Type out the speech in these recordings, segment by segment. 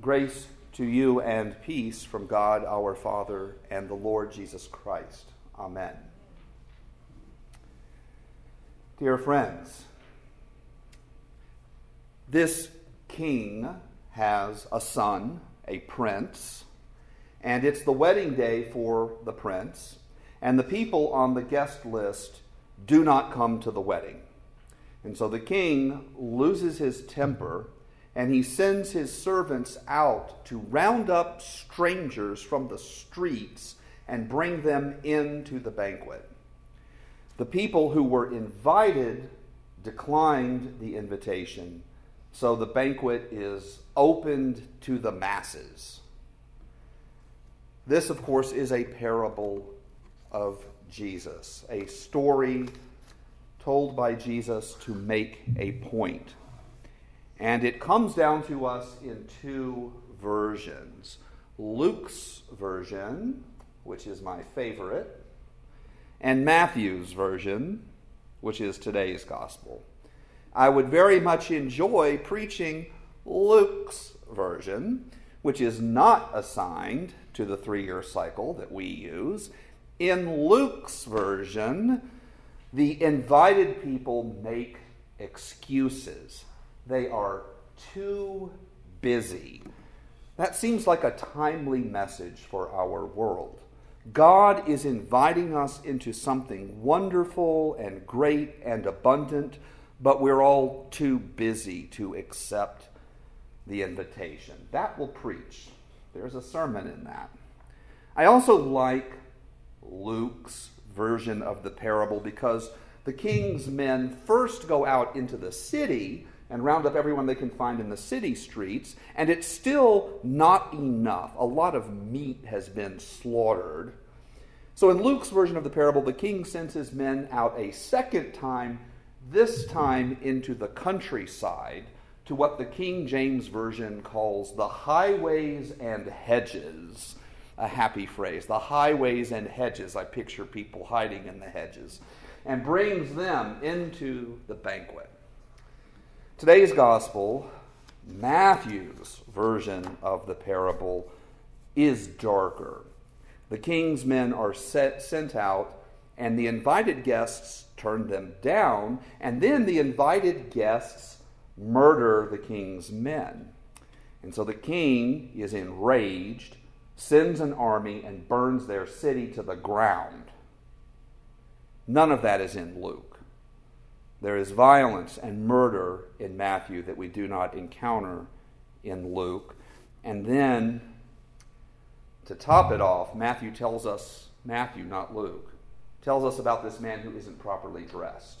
Grace to you and peace from God our Father and the Lord Jesus Christ. Amen. Dear friends, this king has a son, a prince, and it's the wedding day for the prince, and the people on the guest list do not come to the wedding. And so the king loses his temper and he sends his servants out to round up strangers from the streets and bring them into the banquet. The people who were invited declined the invitation, so the banquet is opened to the masses. This, of course, is a parable of Jesus, a story told by Jesus to make a point. And it comes down to us in two versions Luke's version, which is my favorite, and Matthew's version, which is today's gospel. I would very much enjoy preaching Luke's version, which is not assigned to the three year cycle that we use. In Luke's version, the invited people make excuses they are too busy. That seems like a timely message for our world. God is inviting us into something wonderful and great and abundant, but we're all too busy to accept the invitation. That will preach. There's a sermon in that. I also like Luke's version of the parable because the king's men first go out into the city and round up everyone they can find in the city streets, and it's still not enough. A lot of meat has been slaughtered. So, in Luke's version of the parable, the king sends his men out a second time, this time into the countryside, to what the King James Version calls the highways and hedges. A happy phrase. The highways and hedges. I picture people hiding in the hedges. And brings them into the banquet. Today's gospel, Matthew's version of the parable, is darker. The king's men are set, sent out, and the invited guests turn them down, and then the invited guests murder the king's men. And so the king is enraged, sends an army, and burns their city to the ground. None of that is in Luke. There is violence and murder in Matthew that we do not encounter in Luke. And then, to top it off, Matthew tells us, Matthew, not Luke, tells us about this man who isn't properly dressed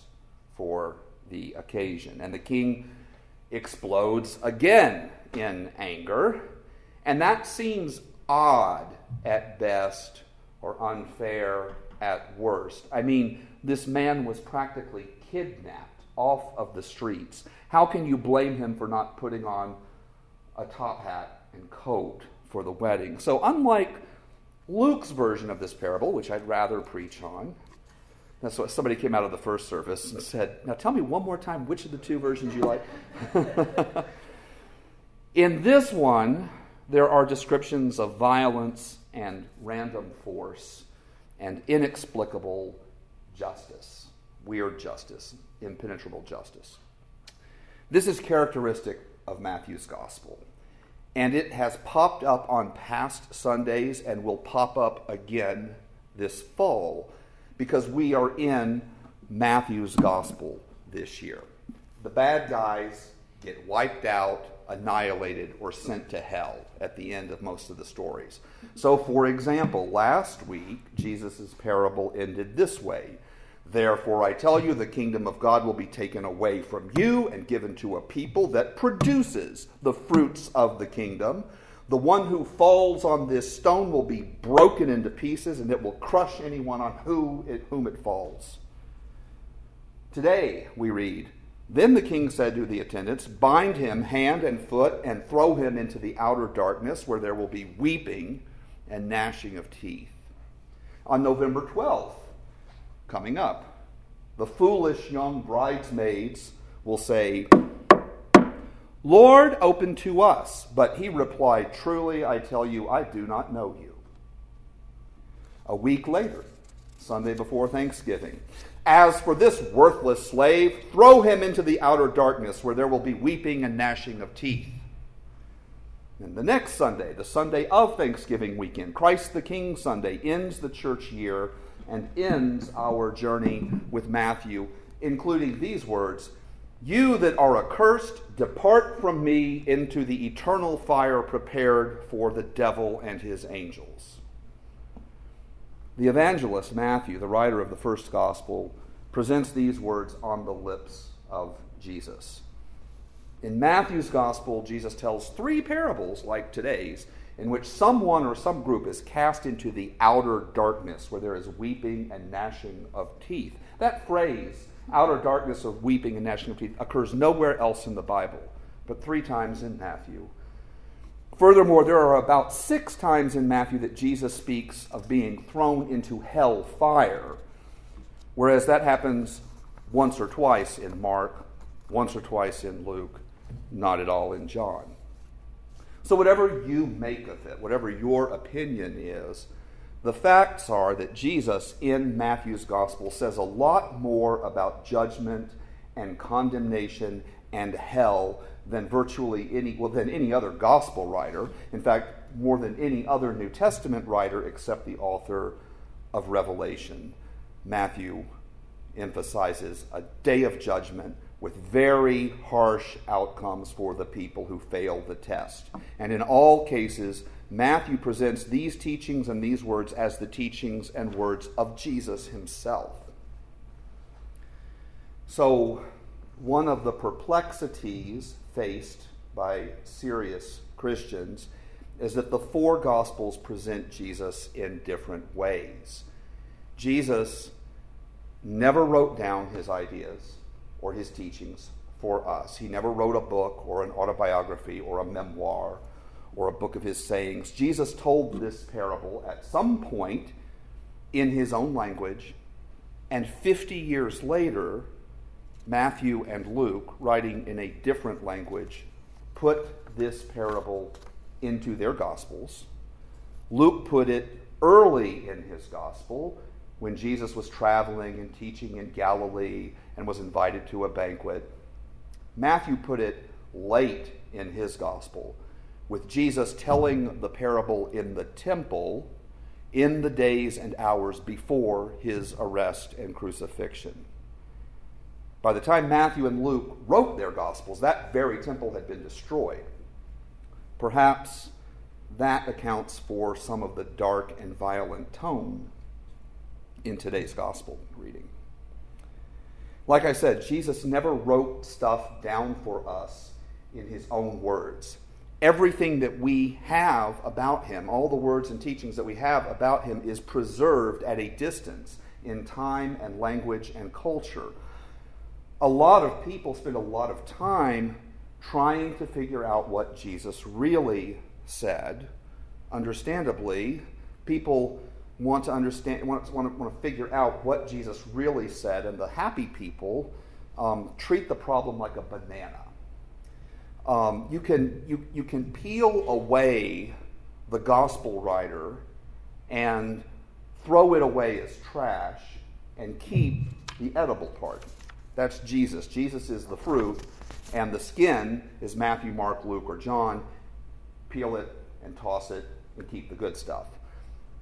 for the occasion. And the king explodes again in anger. And that seems odd at best or unfair at worst. I mean, this man was practically kidnapped off of the streets. How can you blame him for not putting on a top hat and coat for the wedding? So, unlike Luke's version of this parable, which I'd rather preach on, that's what somebody came out of the first service and said, Now tell me one more time which of the two versions you like. In this one, there are descriptions of violence and random force and inexplicable justice weird justice, impenetrable justice. This is characteristic of Matthew's gospel. And it has popped up on past Sundays and will pop up again this fall because we are in Matthew's gospel this year. The bad guys get wiped out, annihilated, or sent to hell at the end of most of the stories. So, for example, last week, Jesus' parable ended this way Therefore, I tell you, the kingdom of God will be taken away from you and given to a people that produces the fruits of the kingdom. The one who falls on this stone will be broken into pieces, and it will crush anyone on who it, whom it falls. Today, we read, Then the king said to the attendants, Bind him hand and foot, and throw him into the outer darkness, where there will be weeping and gnashing of teeth. On November 12th, coming up. The foolish young bridesmaids will say, Lord, open to us. But he replied, Truly, I tell you, I do not know you. A week later, Sunday before Thanksgiving, as for this worthless slave, throw him into the outer darkness where there will be weeping and gnashing of teeth. And the next Sunday, the Sunday of Thanksgiving weekend, Christ the King Sunday, ends the church year and ends our journey with Matthew, including these words You that are accursed, depart from me into the eternal fire prepared for the devil and his angels. The evangelist Matthew, the writer of the first gospel, presents these words on the lips of Jesus. In Matthew's gospel, Jesus tells three parables like today's, in which someone or some group is cast into the outer darkness where there is weeping and gnashing of teeth. That phrase, outer darkness of weeping and gnashing of teeth, occurs nowhere else in the Bible, but three times in Matthew. Furthermore, there are about six times in Matthew that Jesus speaks of being thrown into hell fire, whereas that happens once or twice in Mark, once or twice in Luke, not at all in John. So, whatever you make of it, whatever your opinion is, the facts are that Jesus in Matthew's gospel says a lot more about judgment and condemnation and hell than virtually any well than any other gospel writer. In fact, more than any other New Testament writer except the author of Revelation. Matthew emphasizes a day of judgment with very harsh outcomes for the people who fail the test. And in all cases, Matthew presents these teachings and these words as the teachings and words of Jesus himself. So, one of the perplexities faced by serious Christians is that the four Gospels present Jesus in different ways. Jesus never wrote down his ideas or his teachings for us. He never wrote a book or an autobiography or a memoir or a book of his sayings. Jesus told this parable at some point in his own language, and 50 years later, Matthew and Luke, writing in a different language, put this parable into their gospels. Luke put it early in his gospel when Jesus was traveling and teaching in Galilee and was invited to a banquet. Matthew put it late in his gospel, with Jesus telling the parable in the temple in the days and hours before his arrest and crucifixion. By the time Matthew and Luke wrote their gospels, that very temple had been destroyed. Perhaps that accounts for some of the dark and violent tone in today's gospel reading. Like I said, Jesus never wrote stuff down for us in his own words. Everything that we have about him, all the words and teachings that we have about him, is preserved at a distance in time and language and culture. A lot of people spend a lot of time trying to figure out what Jesus really said. Understandably, people want to understand, want to, want to, want to figure out what Jesus really said, and the happy people um, treat the problem like a banana. Um, you, can, you, you can peel away the gospel writer and throw it away as trash and keep the edible part. That's Jesus. Jesus is the fruit, and the skin is Matthew, Mark, Luke, or John. Peel it and toss it and keep the good stuff.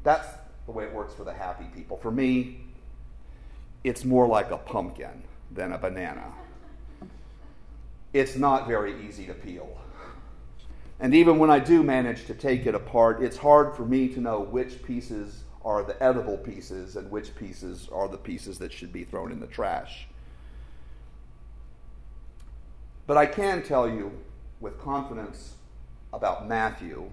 That's the way it works for the happy people. For me, it's more like a pumpkin than a banana. It's not very easy to peel. And even when I do manage to take it apart, it's hard for me to know which pieces are the edible pieces and which pieces are the pieces that should be thrown in the trash. But I can tell you with confidence about Matthew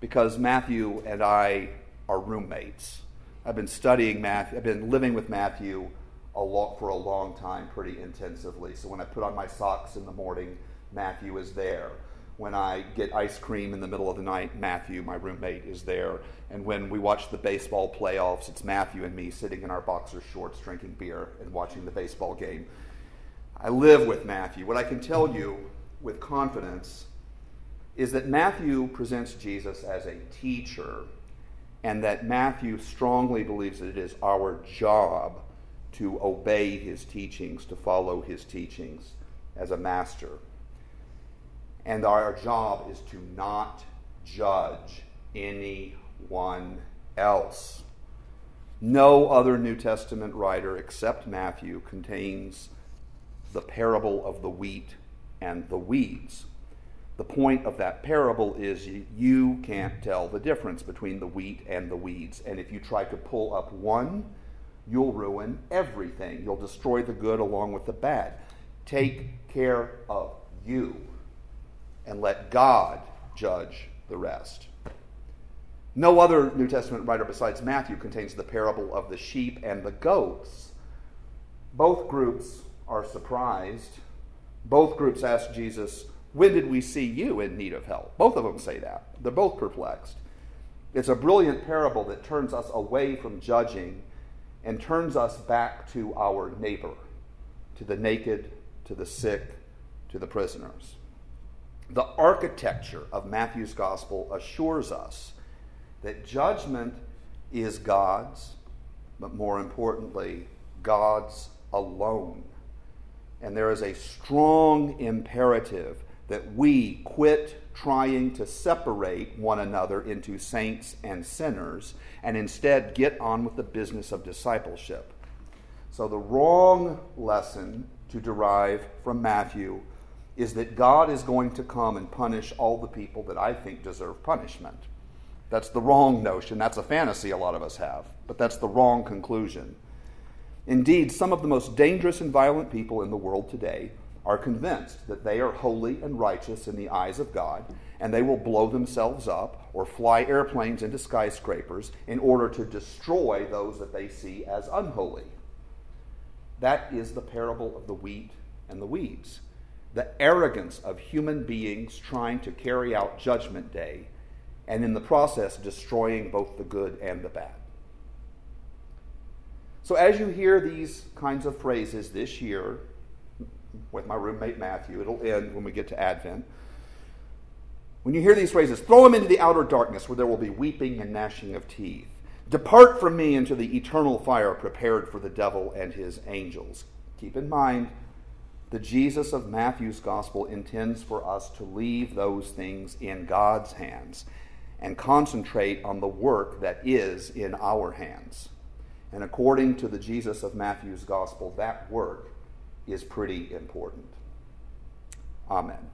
because Matthew and I are roommates. I've been studying Matthew, I've been living with Matthew a lot for a long time pretty intensively. So when I put on my socks in the morning, Matthew is there. When I get ice cream in the middle of the night, Matthew, my roommate, is there. And when we watch the baseball playoffs, it's Matthew and me sitting in our boxer shorts drinking beer and watching the baseball game. I live with Matthew. What I can tell you with confidence is that Matthew presents Jesus as a teacher, and that Matthew strongly believes that it is our job to obey his teachings, to follow his teachings as a master. And our job is to not judge anyone else. No other New Testament writer except Matthew contains the parable of the wheat and the weeds. The point of that parable is you can't tell the difference between the wheat and the weeds. And if you try to pull up one, you'll ruin everything. You'll destroy the good along with the bad. Take care of you and let God judge the rest. No other New Testament writer besides Matthew contains the parable of the sheep and the goats. Both groups are surprised. Both groups ask Jesus, When did we see you in need of help? Both of them say that. They're both perplexed. It's a brilliant parable that turns us away from judging and turns us back to our neighbor, to the naked, to the sick, to the prisoners. The architecture of Matthew's gospel assures us that judgment is God's, but more importantly, God's alone. And there is a strong imperative that we quit trying to separate one another into saints and sinners and instead get on with the business of discipleship. So, the wrong lesson to derive from Matthew is that God is going to come and punish all the people that I think deserve punishment. That's the wrong notion. That's a fantasy a lot of us have, but that's the wrong conclusion. Indeed, some of the most dangerous and violent people in the world today are convinced that they are holy and righteous in the eyes of God, and they will blow themselves up or fly airplanes into skyscrapers in order to destroy those that they see as unholy. That is the parable of the wheat and the weeds. The arrogance of human beings trying to carry out Judgment Day and in the process destroying both the good and the bad. So, as you hear these kinds of phrases this year, with my roommate Matthew, it'll end when we get to Advent. When you hear these phrases, throw them into the outer darkness where there will be weeping and gnashing of teeth. Depart from me into the eternal fire prepared for the devil and his angels. Keep in mind, the Jesus of Matthew's gospel intends for us to leave those things in God's hands and concentrate on the work that is in our hands. And according to the Jesus of Matthew's gospel, that work is pretty important. Amen.